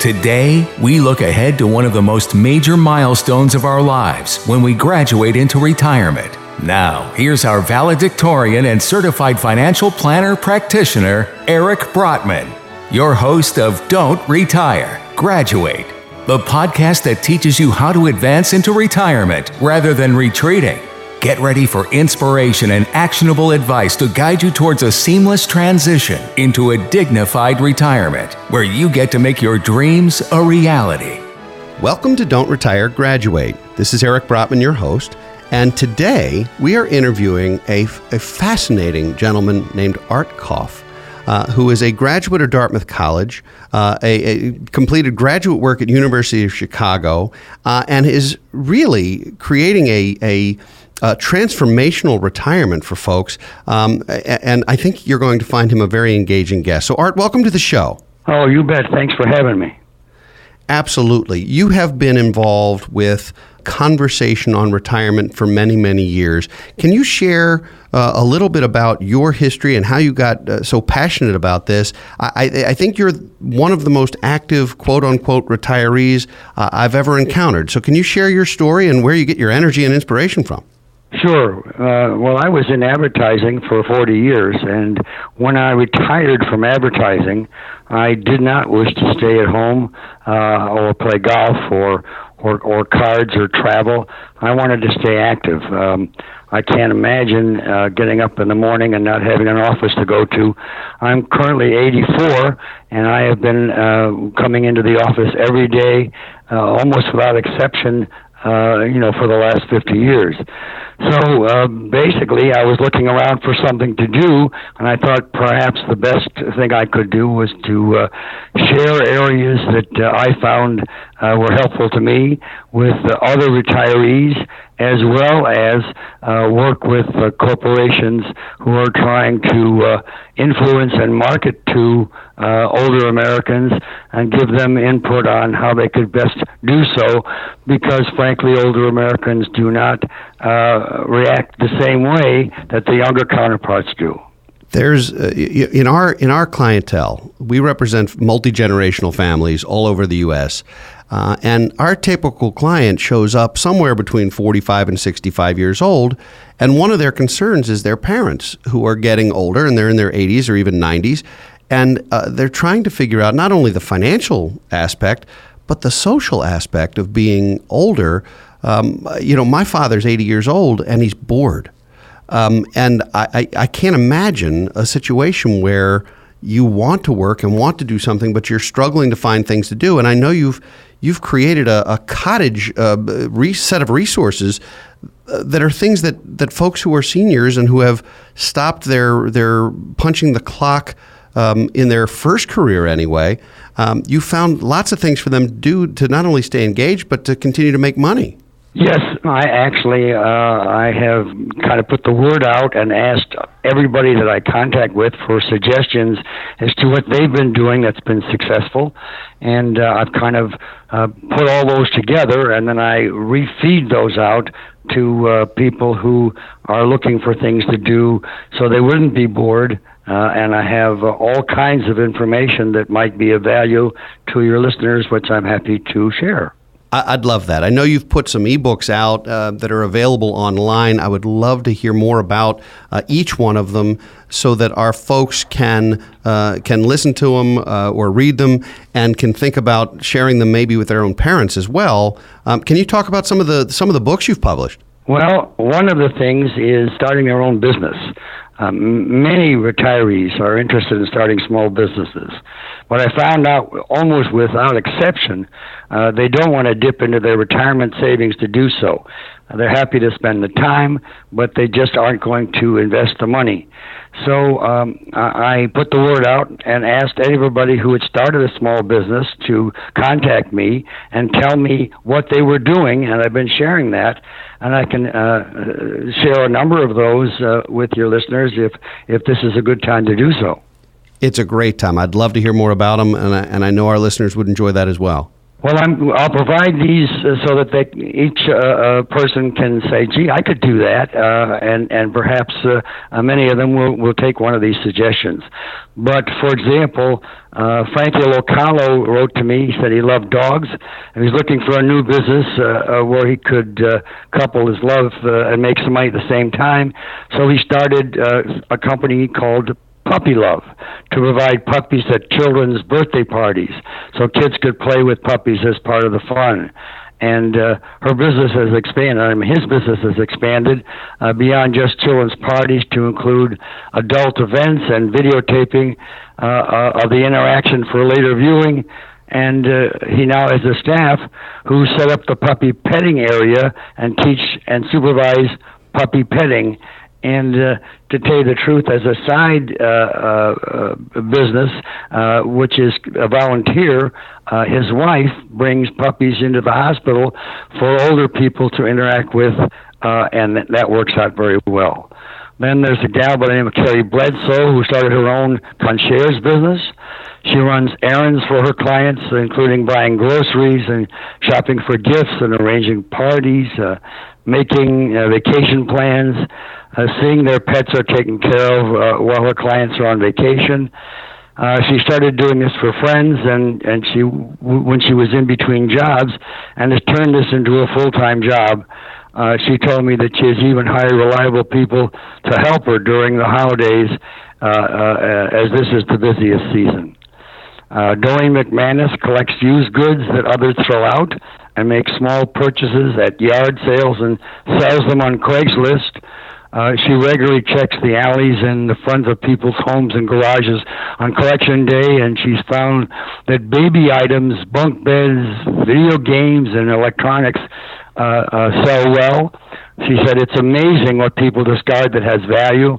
Today, we look ahead to one of the most major milestones of our lives when we graduate into retirement. Now, here's our valedictorian and certified financial planner practitioner, Eric Brotman, your host of Don't Retire, Graduate, the podcast that teaches you how to advance into retirement rather than retreating. Get ready for inspiration and actionable advice to guide you towards a seamless transition into a dignified retirement where you get to make your dreams a reality. Welcome to Don't Retire, Graduate. This is Eric Brotman, your host, and today we are interviewing a, a fascinating gentleman named Art Koff. Uh, who is a graduate of Dartmouth College, uh, a, a, completed graduate work at University of Chicago, uh, and is really creating a, a uh, transformational retirement for folks. Um, and I think you're going to find him a very engaging guest. So, Art, welcome to the show. Oh, you bet. Thanks for having me. Absolutely. You have been involved with conversation on retirement for many, many years. Can you share uh, a little bit about your history and how you got uh, so passionate about this? I, I, think you're one of the most active, quote unquote, retirees uh, I've ever encountered. So, can you share your story and where you get your energy and inspiration from? Sure. Uh, well, I was in advertising for 40 years, and when I retired from advertising, I did not wish to stay at home uh, or play golf or, or or cards or travel. I wanted to stay active. Um, I can't imagine uh, getting up in the morning and not having an office to go to. I'm currently 84, and I have been uh, coming into the office every day, uh, almost without exception, uh, you know, for the last 50 years. So uh, basically, I was looking around for something to do, and I thought perhaps the best thing I could do was to uh, share areas that uh, I found uh, were helpful to me with uh, other retirees, as well as uh, work with corporations who are trying to uh, influence and market to uh, older Americans and give them input on how they could best do so, because frankly, older Americans do not uh, react the same way that the younger counterparts do there's uh, in our in our clientele, we represent multi generational families all over the U.S. Uh, and our typical client shows up somewhere between 45 and 65 years old. And one of their concerns is their parents who are getting older and they're in their 80s or even 90s. And uh, they're trying to figure out not only the financial aspect, but the social aspect of being older. Um, you know, my father's 80 years old and he's bored. Um, and I, I, I can't imagine a situation where you want to work and want to do something, but you're struggling to find things to do. And I know you've you've created a, a cottage uh, re- set of resources uh, that are things that, that folks who are seniors and who have stopped their their punching the clock um, in their first career anyway. Um, you found lots of things for them to do to not only stay engaged but to continue to make money. Yes, I actually uh, I have kind of put the word out and asked everybody that I contact with for suggestions as to what they've been doing that's been successful, and uh, I've kind of uh, put all those together, and then I refeed those out to uh, people who are looking for things to do, so they wouldn't be bored. Uh, and I have all kinds of information that might be of value to your listeners, which I'm happy to share. I'd love that. I know you've put some ebooks out uh, that are available online. I would love to hear more about uh, each one of them, so that our folks can uh, can listen to them uh, or read them, and can think about sharing them maybe with their own parents as well. Um, can you talk about some of the some of the books you've published? Well, one of the things is starting their own business. Um, many retirees are interested in starting small businesses. What I found out, almost without exception, uh, they don't want to dip into their retirement savings to do so. They're happy to spend the time, but they just aren't going to invest the money. So um, I put the word out and asked everybody who had started a small business to contact me and tell me what they were doing, and I've been sharing that. And I can uh, share a number of those uh, with your listeners if if this is a good time to do so. It's a great time. I'd love to hear more about them, and I, and I know our listeners would enjoy that as well. Well, I'm, I'll provide these uh, so that they, each uh, uh, person can say, "Gee, I could do that," uh, and and perhaps uh, uh, many of them will will take one of these suggestions. But for example, uh, Frankie Localo wrote to me. He said he loved dogs and he's looking for a new business where he could couple his love and make some money at the same time. So he started a company called Puppy Love to provide puppies at children's birthday parties so kids could play with puppies as part of the fun. And uh, her business has expanded. I mean, his business has expanded uh, beyond just children's parties to include adult events and videotaping uh, uh, of the interaction for later viewing. And uh, he now has a staff who set up the puppy petting area and teach and supervise puppy petting and uh, to tell you the truth, as a side uh, uh, uh business, uh, which is a volunteer, uh, his wife brings puppies into the hospital for older people to interact with, and that works out very well. Then there's a gal by the name of Carrie Bledsoe who started her own concierge business. She runs errands for her clients, including buying groceries and shopping for gifts and arranging parties, uh, making uh, vacation plans, uh, seeing their pets are taken care of uh, while her clients are on vacation. Uh, she started doing this for friends, and and she w- when she was in between jobs, and has turned this into a full time job. Uh, she told me that she has even hired reliable people to help her during the holidays, uh, uh, as this is the busiest season. Uh, Doreen McManus collects used goods that others throw out and makes small purchases at yard sales and sells them on Craigslist. Uh, she regularly checks the alleys and the fronts of people's homes and garages on collection day, and she's found that baby items, bunk beds, video games, and electronics uh, uh, sell well. She said it's amazing what people discard that has value,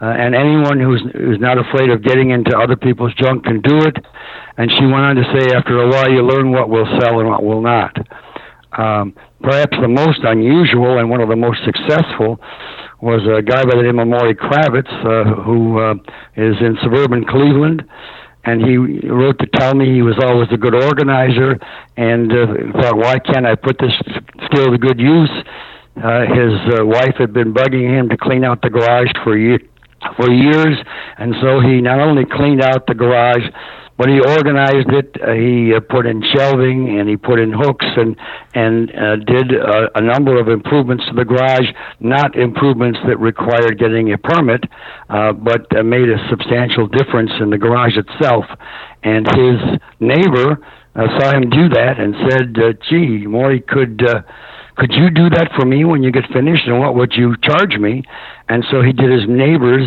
uh, and anyone who's who's not afraid of getting into other people's junk can do it. And she went on to say, after a while, you learn what will sell and what will not. Um, perhaps the most unusual and one of the most successful was a guy by the name of Maury Kravitz, uh, who uh, is in suburban Cleveland. And he wrote to tell me he was always a good organizer and uh, thought, why can't I put this skill to good use? Uh, his uh, wife had been bugging him to clean out the garage for years for years, and so he not only cleaned out the garage, but he organized it. Uh, he uh, put in shelving and he put in hooks and and uh, did uh, a number of improvements to the garage. Not improvements that required getting a permit, uh, but uh, made a substantial difference in the garage itself. And his neighbor saw him do that and said, "Gee, Maury could." Could you do that for me when you get finished and what would you charge me and so he did his neighbors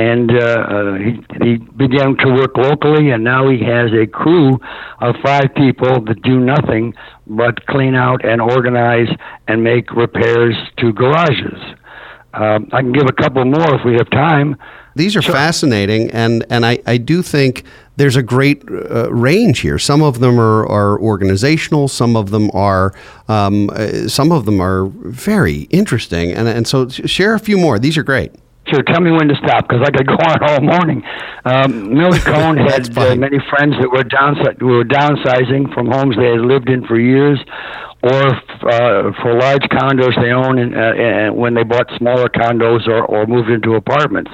and uh, uh, he, he began to work locally, and now he has a crew of five people that do nothing but clean out and organize and make repairs to garages. Um, I can give a couple more if we have time. These are sure. fascinating, and, and I, I do think there's a great uh, range here. Some of them are, are organizational, some of them are um, uh, some of them are very interesting, and and so share a few more. These are great. Sure. Tell me when to stop because I could go on all morning. Um, Millie Cohn had uh, many friends that were downsi- were downsizing from homes they had lived in for years, or uh, for large condos they own, in, uh, and when they bought smaller condos or, or moved into apartments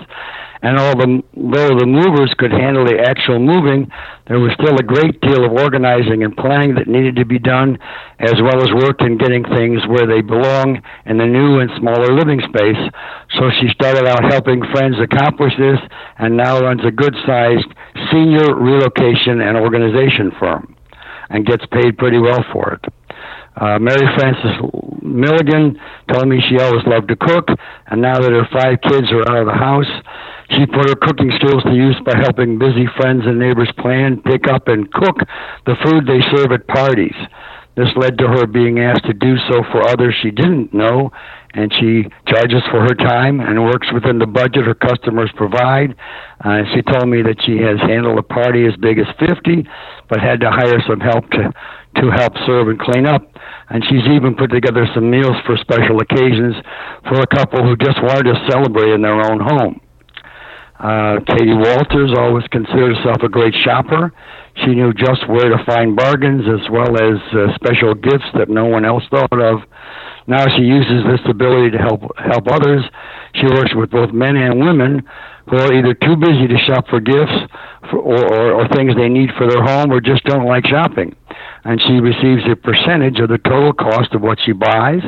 and although the movers could handle the actual moving, there was still a great deal of organizing and planning that needed to be done, as well as work in getting things where they belong in the new and smaller living space. So she started out helping friends accomplish this and now runs a good sized senior relocation and organization firm and gets paid pretty well for it. Uh, Mary Frances Milligan told me she always loved to cook, and now that her five kids are out of the house, she put her cooking skills to use by helping busy friends and neighbors plan, pick up, and cook the food they serve at parties. This led to her being asked to do so for others she didn't know, and she charges for her time and works within the budget her customers provide. Uh, she told me that she has handled a party as big as 50, but had to hire some help to to help serve and clean up. And she's even put together some meals for special occasions for a couple who just wanted to celebrate in their own home. Uh, Katie Walters always considered herself a great shopper. She knew just where to find bargains as well as uh, special gifts that no one else thought of. Now she uses this ability to help help others. She works with both men and women who are either too busy to shop for gifts for, or, or, or things they need for their home or just don't like shopping. And she receives a percentage of the total cost of what she buys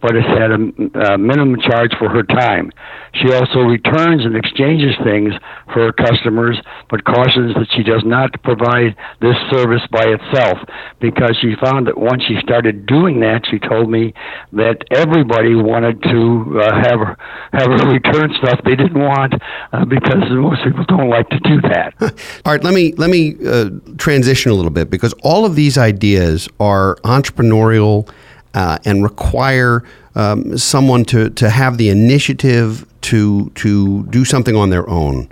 but it's at a, a minimum charge for her time. She also returns and exchanges things for her customers, but cautions that she does not provide this service by itself because she found that once she started doing that, she told me that everybody wanted to uh, have her, have her return stuff they didn't want uh, because most people don't like to do that. all right, let me let me uh, transition a little bit because all of these ideas are entrepreneurial uh, and require um, someone to, to have the initiative to, to do something on their own.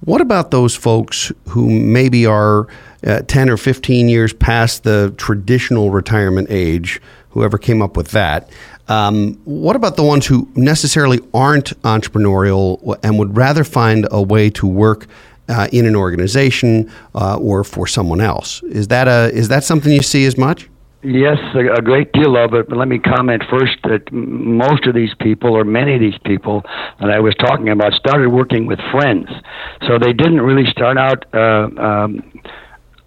What about those folks who maybe are uh, 10 or 15 years past the traditional retirement age, whoever came up with that? Um, what about the ones who necessarily aren't entrepreneurial and would rather find a way to work uh, in an organization uh, or for someone else? Is that a is that something you see as much? Yes, a, great deal of it. But let me comment first that most of these people, or many of these people that I was talking about, started working with friends. So they didn't really start out. Uh, um,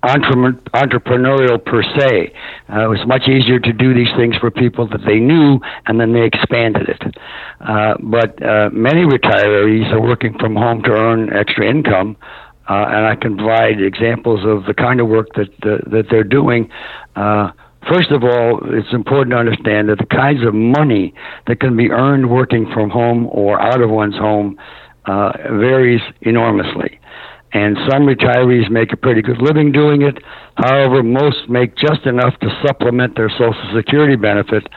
entrepreneurial per se. Uh, it was much easier to do these things for people that they knew, and then they expanded it. Uh, but uh, many retirees are working from home to earn extra income. Uh, and I can provide examples of the kind of work that uh, that they're doing. First of all, it's important to understand that the kinds of money that can be earned working from home or out of one's home uh, varies enormously. And some retirees make a pretty good living doing it. However, most make just enough to supplement their Social Security benefit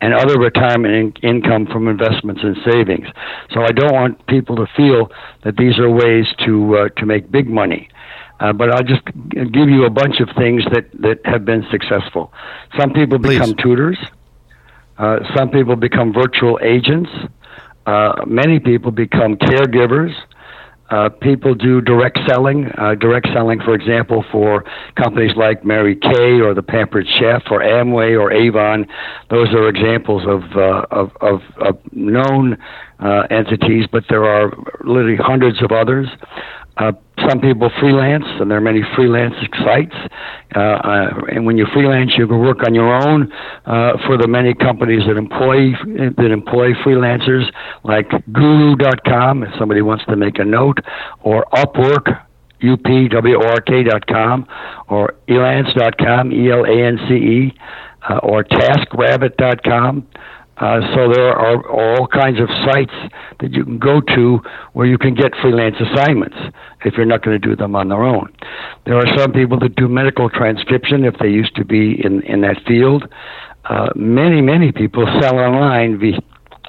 and other retirement in- income from investments and savings. So I don't want people to feel that these are ways to uh, to make big money. Uh, but I'll just give you a bunch of things that, that have been successful. Some people become tutors. Uh, some people become virtual agents. Uh, many people become caregivers. Uh, people do direct selling. Uh, direct selling, for example, for companies like Mary Kay or the Pampered Chef or Amway or Avon. Those are examples of uh, of, of, of, known uh, entities, but there are literally hundreds of others. Uh, some people freelance, and there are many freelance sites. Uh, and when you freelance, you can work on your own uh, for the many companies that employ that employ freelancers, like Guru.com, if somebody wants to make a note, or Upwork. upwork.com or elance.com, E-L-A-N-C-E, uh, or taskrabbit.com. Uh, so there are all kinds of sites that you can go to where you can get freelance assignments if you're not going to do them on their own. There are some people that do medical transcription if they used to be in, in that field. Uh, many, many people sell online via,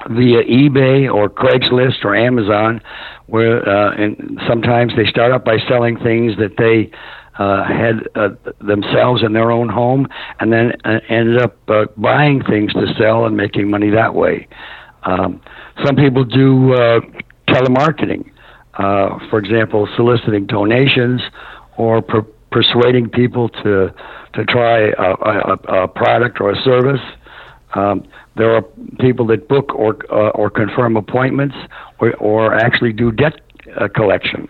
via eBay or Craigslist or Amazon, where uh, and sometimes they start up by selling things that they uh, had uh, themselves in their own home, and then uh, ended up uh, buying things to sell and making money that way. Um, some people do uh, telemarketing, uh, for example, soliciting donations or per- persuading people to to try a, a, a product or a service. Um, there are people that book or uh, or confirm appointments or, or actually do debt uh, collection.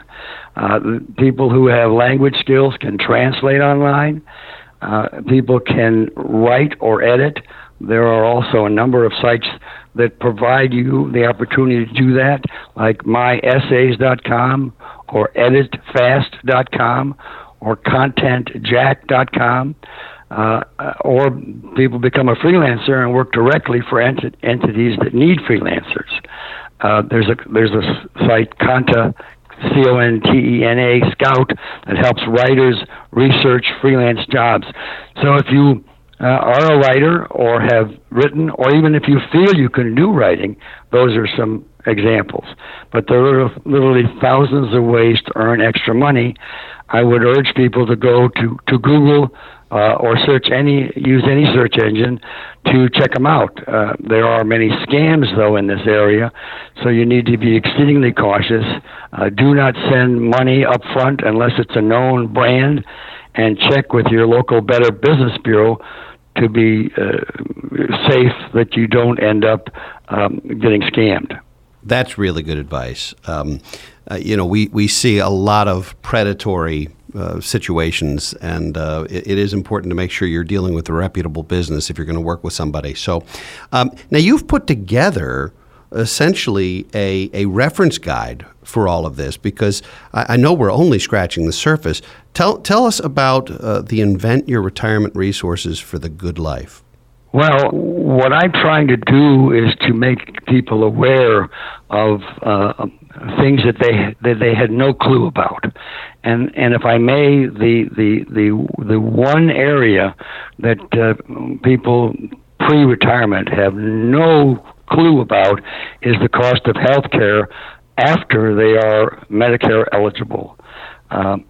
Uh, people who have language skills can translate online. Uh, people can write or edit. There are also a number of sites that provide you the opportunity to do that, like myessays.com or editfast.com or contentjack.com. Uh, or people become a freelancer and work directly for ent- entities that need freelancers. Uh, there's a there's a site Conta C O N T E N A Scout that helps writers research freelance jobs. So if you uh, are a writer or have written, or even if you feel you can do writing, those are some examples. But there are literally thousands of ways to earn extra money. I would urge people to go to, to Google uh, or search any use any search engine to check them out. Uh, there are many scams though in this area, so you need to be exceedingly cautious. Uh, do not send money up front unless it's a known brand, and check with your local Better Business Bureau to be uh, safe that you don't end up um, getting scammed. That's really good advice. Um, uh, you know, we, we see a lot of predatory uh, situations, and uh, it, it is important to make sure you're dealing with a reputable business if you're going to work with somebody. So, um, now you've put together essentially a, a reference guide for all of this because I, I know we're only scratching the surface. Tell, tell us about uh, the Invent Your Retirement Resources for the Good Life. Well, what I'm trying to do is to make people aware of uh, things that they that they had no clue about, and and if I may, the the the the one area that uh, people pre-retirement have no clue about is the cost of health care after they are Medicare eligible. Um,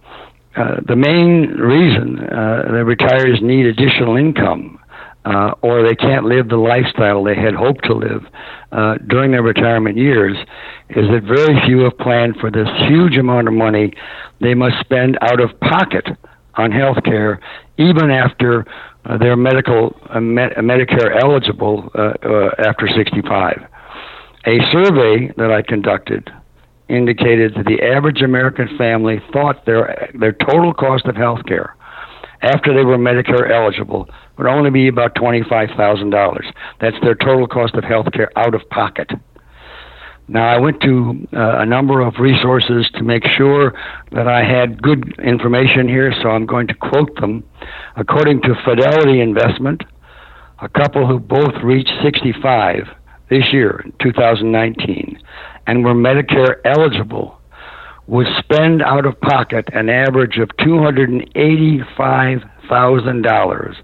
uh, the main reason uh, the retirees need additional income uh, or they can't live the lifestyle they had hoped to live uh, during their retirement years is that very few have planned for this huge amount of money they must spend out of pocket on health care even after uh, they're medical uh, med- Medicare eligible uh, uh, after 65. A survey that I conducted indicated that the average American family thought their their total cost of health care after they were Medicare eligible would only be about $25,000. That's their total cost of health care out of pocket. Now, I went to uh, a number of resources to make sure that I had good information here, so I'm going to quote them. According to Fidelity Investment, a couple who both reached 65 this year, 2019, and were Medicare eligible would spend out of pocket an average of $285,000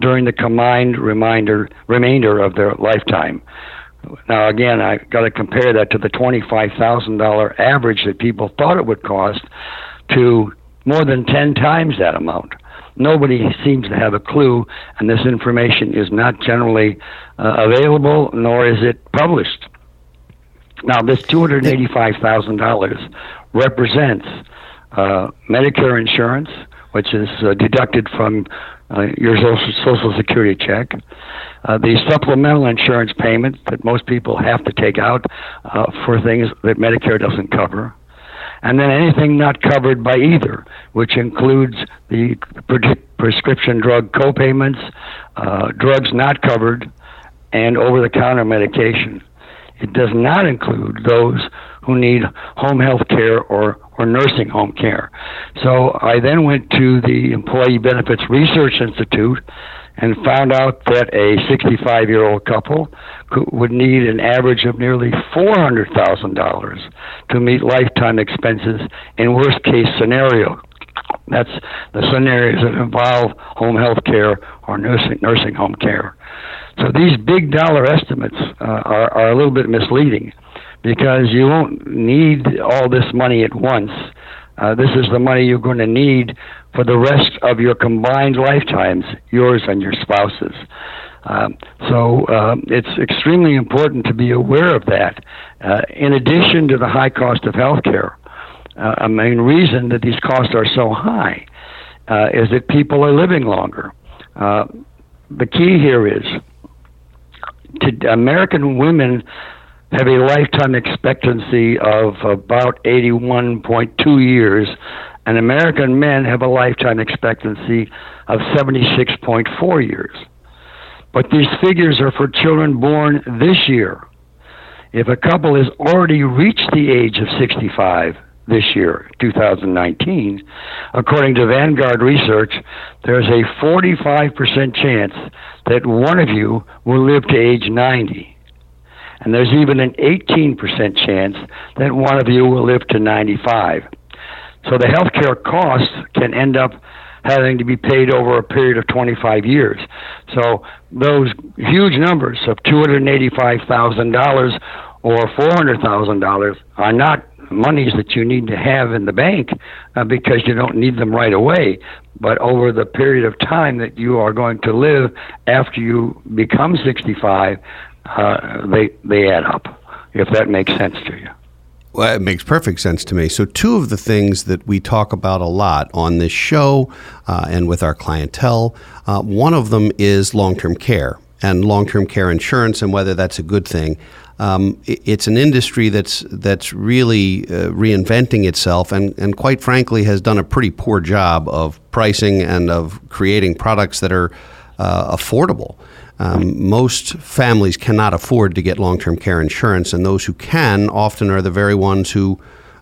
during the combined reminder, remainder of their lifetime. Now, again, I've got to compare that to the $25,000 average that people thought it would cost to more than 10 times that amount. Nobody seems to have a clue, and this information is not generally uh, available, nor is it published. Now, this $285,000 represents uh, Medicare insurance, which is uh, deducted from uh, your social, social security check, uh, the supplemental insurance payment that most people have to take out uh, for things that Medicare doesn't cover, and then anything not covered by either, which includes the pre- prescription drug copayments, uh, drugs not covered, and over-the-counter medication. It does not include those who need home health care or, or nursing home care. So I then went to the Employee Benefits Research Institute and found out that a 65 year old couple would need an average of nearly $400,000 to meet lifetime expenses in worst case scenario. That's the scenarios that involve home health care or nursing, nursing home care. So these big dollar estimates uh, are, are a little bit misleading because you won't need all this money at once. Uh, this is the money you're going to need for the rest of your combined lifetimes, yours and your spouse's. Um, so um, it's extremely important to be aware of that. Uh, in addition to the high cost of health care, uh, a main reason that these costs are so high uh, is that people are living longer. Uh, the key here is to American women have a lifetime expectancy of about 81.2 years, and American men have a lifetime expectancy of 76.4 years. But these figures are for children born this year. If a couple has already reached the age of 65 this year, 2019, according to Vanguard Research, there's a 45% chance that one of you will live to age 90 and there's even an 18% chance that one of you will live to 95. So the healthcare costs can end up having to be paid over a period of 25 years. So those huge numbers of $285,000 or $400,000 are not monies that you need to have in the bank uh, because you don't need them right away. But over the period of time that you are going to live after you become 65, uh, they they add up. If that makes sense to you. Well, it makes perfect sense to me. So, two of the things that we talk about a lot on this show uh, and with our clientele, uh, one of them is long term care and long term care insurance and whether that's a good thing. Um, it's an industry that's that's really uh, reinventing itself and, and quite frankly has done a pretty poor job of pricing and of creating products that are uh, affordable. Um, most families cannot afford to get long term care insurance, and those who can often are the very ones who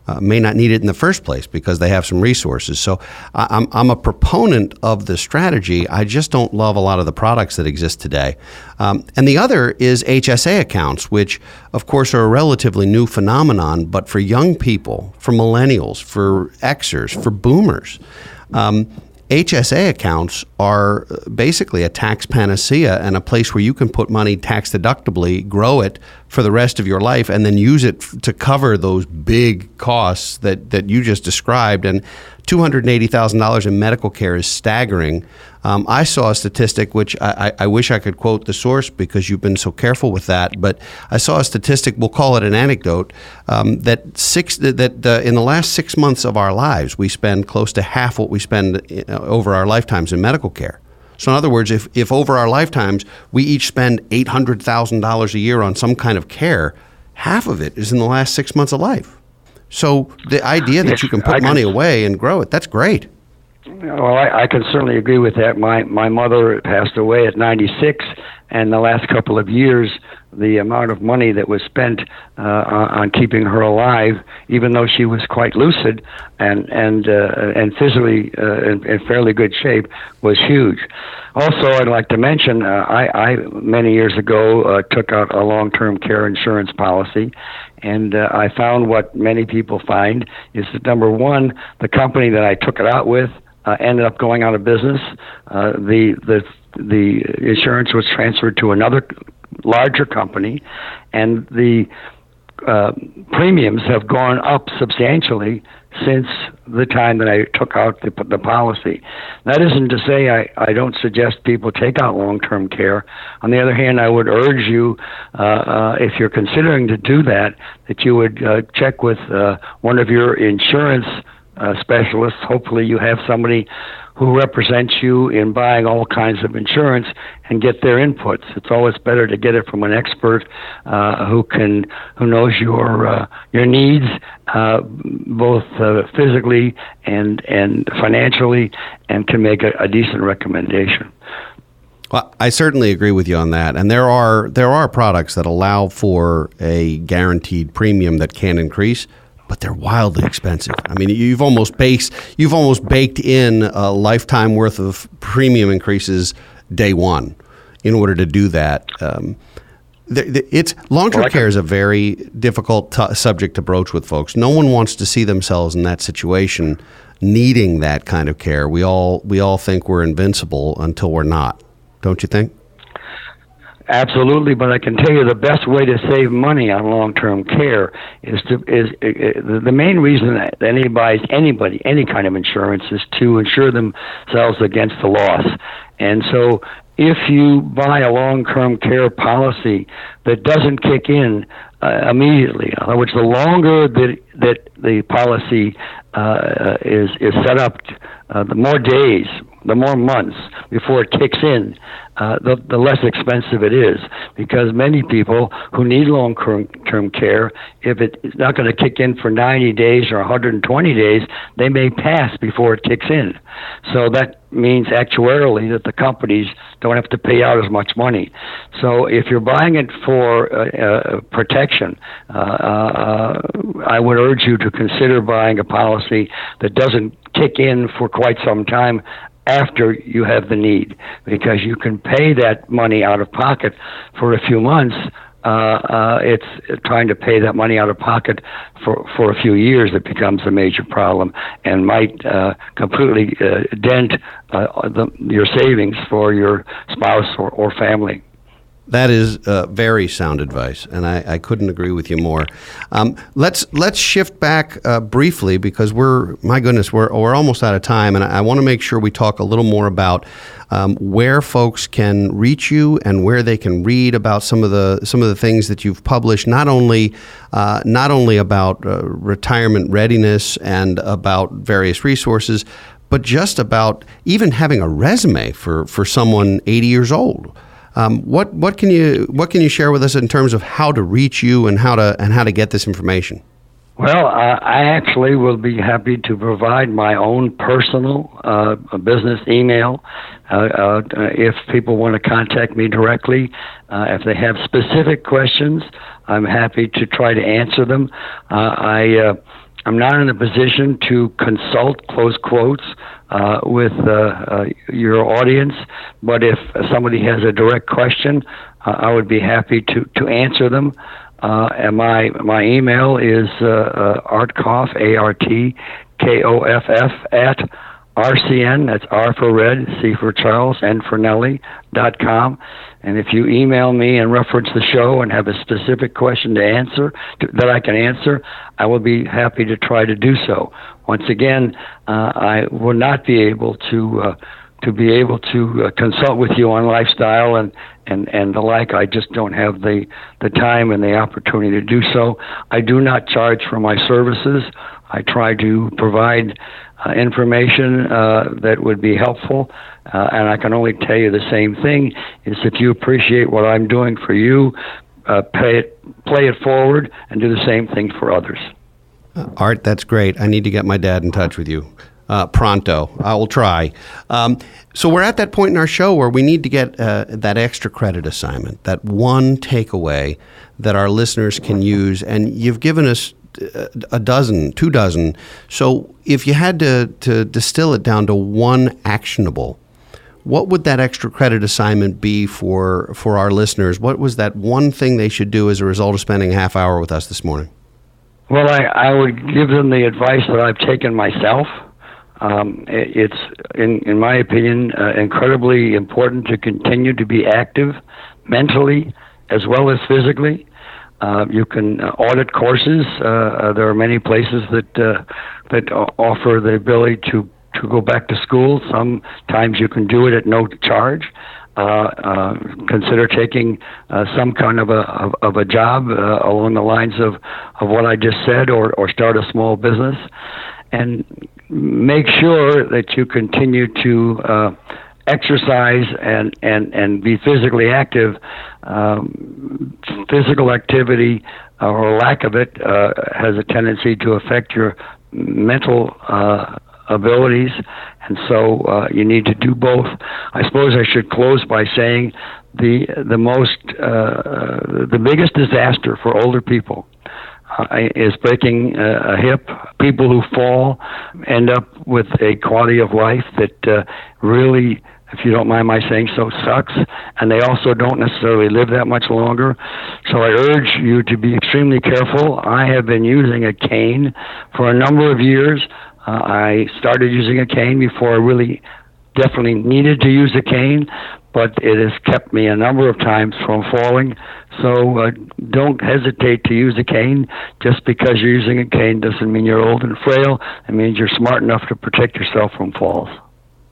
uh, may not need it in the first place because they have some resources. So I'm, I'm a proponent of the strategy. I just don't love a lot of the products that exist today. Um, and the other is HSA accounts, which, of course, are a relatively new phenomenon, but for young people, for millennials, for Xers, for boomers. Um, HSA accounts are uh, basically a tax panacea and a place where you can put money tax deductibly, grow it for the rest of your life, and then use it to cover those big costs that, that you just described. And $280,000 in medical care is staggering. Um, I saw a statistic, which I, I, wish I could quote the source because you've been so careful with that, but I saw a statistic, we'll call it an anecdote, um, that six that uh, in the last six months of our lives, we spend close to half what we spend uh, over our lifetimes in medical care. So, in other words, if, if over our lifetimes we each spend $800,000 a year on some kind of care, half of it is in the last six months of life. So the idea that yes, you can put money away and grow it, that's great. Well, I, I can certainly agree with that. My my mother passed away at 96, and the last couple of years, the amount of money that was spent uh, on keeping her alive, even though she was quite lucid and and uh, and physically uh, in, in fairly good shape, was huge. Also, I'd like to mention, uh, I, I many years ago uh, took out a long-term care insurance policy, and uh, I found what many people find is that number one, the company that I took it out with uh, ended up going out of business. Uh, the the the insurance was transferred to another larger company, and the uh, premiums have gone up substantially since the time that I took out the, the policy. That isn't to say I, I don't suggest people take out long term care. On the other hand, I would urge you, uh, uh, if you're considering to do that, that you would uh, check with uh, one of your insurance uh, specialists. Hopefully, you have somebody who represents you in buying all kinds of insurance and get their inputs. It's always better to get it from an expert uh, who can who knows your uh, your needs uh, both uh, physically and and financially and can make a, a decent recommendation. Well, I certainly agree with you on that, and there are there are products that allow for a guaranteed premium that can increase but they're wildly expensive. I mean, you've almost baked you've almost baked in a lifetime worth of premium increases day one in order to do that. Um, it's long-term well, care is a very difficult t- subject to broach with folks. No one wants to see themselves in that situation, needing that kind of care. We all we all think we're invincible until we're not. Don't you think? Absolutely, but I can tell you the best way to save money on long-term care is to is, uh, the main reason that anybody anybody any kind of insurance is to insure themselves against the loss. And so if you buy a long-term care policy that doesn't kick in uh, immediately, in other words, the longer that that the policy uh, is is set up, uh, the more days, the more months before it kicks in, uh, the, the less expensive it is. Because many people who need long term care, if it's not going to kick in for 90 days or 120 days, they may pass before it kicks in. So that means actuarially that the companies don't have to pay out as much money. So if you're buying it for uh, uh, protection, uh, uh, I would urge you to consider buying a policy that doesn't kick in for quite some time after you have the need because you can pay that money out of pocket for a few months uh, uh, it's trying to pay that money out of pocket for for a few years. It becomes a major problem and might uh, completely uh, dent uh, the, your savings for your spouse or, or family. That is uh, very sound advice, and I, I, couldn't agree with you more. Um, let's let's shift back uh, briefly because we're my goodness we're we're almost out of time, and I, I want to make sure we talk a little more about um, where folks can reach you and where they can read about some of the some of the things that you've published. Not only uh, not only about uh, retirement readiness and about various resources, but just about even having a resume for for someone 80 years old. Um, what what can you what can you share with us in terms of how to reach you and how to and how to get this information? Well, uh, I actually will be happy to provide my own personal uh, business email uh, uh if people want to contact me directly. Uh, if they have specific questions, I'm happy to try to answer them. Uh, I I'm not in a position to consult close quotes uh, with uh, uh, your audience, but if somebody has a direct question, uh, I would be happy to, to answer them. Uh, and my my email is uh, artkoff a r t k o f f at RCN, that's R for Red, C for Charles, N for Nelly, dot com. And if you email me and reference the show and have a specific question to answer to, that I can answer, I will be happy to try to do so. Once again, uh, I will not be able to uh, to be able to uh, consult with you on lifestyle and, and, and the like. I just don't have the, the time and the opportunity to do so. I do not charge for my services. I try to provide uh, information uh, that would be helpful. Uh, and I can only tell you the same thing: is if you appreciate what I'm doing for you, uh, pay it, play it forward, and do the same thing for others. Uh, Art, that's great. I need to get my dad in touch with you. Uh, pronto. I will try. Um, so we're at that point in our show where we need to get that extra credit assignment, that one takeaway that our listeners can use. And you've given us a dozen, two dozen. So if you had to, to distill it down to one actionable, what would that extra credit assignment be for for our listeners? What was that one thing they should do as a result of spending a half hour with us this morning? Well, I, I would give them the advice that I've taken myself. Um, it, it's, in, in my opinion, uh, incredibly important to continue to be active mentally as well as physically. Uh, you can uh, audit courses. Uh, uh, there are many places that uh, that offer the ability to to go back to school. Sometimes you can do it at no charge. Consider taking some kind of a of, of a job along the lines of, of what I just said, or or start a small business, and make sure that you continue to exercise and, and, and be physically active, um, physical activity uh, or lack of it uh, has a tendency to affect your mental uh, abilities, and so uh, you need to do both. I suppose I should close by saying the the most uh, the biggest disaster for older people uh, is breaking uh, a hip. People who fall end up with a quality of life that uh, really if you don't mind my saying so, sucks. And they also don't necessarily live that much longer. So I urge you to be extremely careful. I have been using a cane for a number of years. Uh, I started using a cane before I really definitely needed to use a cane, but it has kept me a number of times from falling. So uh, don't hesitate to use a cane. Just because you're using a cane doesn't mean you're old and frail. It means you're smart enough to protect yourself from falls.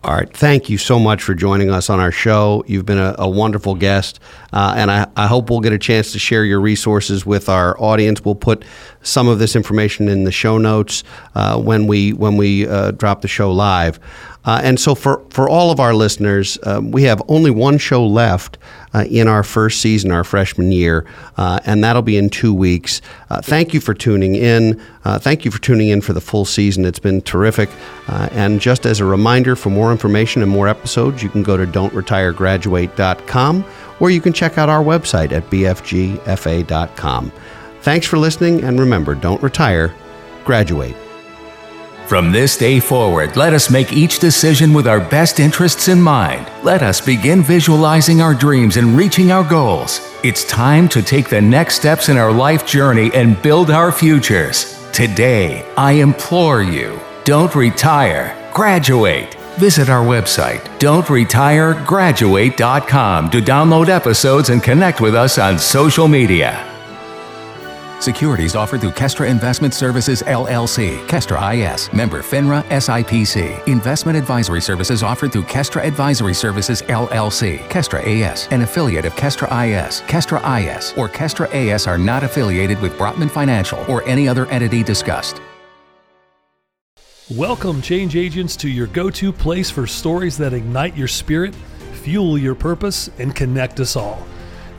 Art, thank you so much for joining us on our show. You've been a, a wonderful guest, uh, and I, I, hope we'll get a chance to share your resources with our audience. We'll put some of this information in the show notes uh, when we when we uh, drop the show live. Uh, and so, for, for all of our listeners, um, we have only one show left uh, in our first season, our freshman year, uh, and that'll be in two weeks. Uh, thank you for tuning in. Uh, thank you for tuning in for the full season. It's been terrific. Uh, and just as a reminder, for more information and more episodes, you can go to don'tretiregraduate.com or you can check out our website at bfgfa.com. Thanks for listening, and remember don't retire, graduate. From this day forward, let us make each decision with our best interests in mind. Let us begin visualizing our dreams and reaching our goals. It's time to take the next steps in our life journey and build our futures. Today, I implore you don't retire, graduate. Visit our website, don'tretiregraduate.com, to download episodes and connect with us on social media. Securities offered through Kestra Investment Services LLC, Kestra IS, member FINRA SIPC. Investment advisory services offered through Kestra Advisory Services LLC, Kestra AS, an affiliate of Kestra IS. Kestra IS or Kestra AS are not affiliated with Brotman Financial or any other entity discussed. Welcome, change agents, to your go to place for stories that ignite your spirit, fuel your purpose, and connect us all.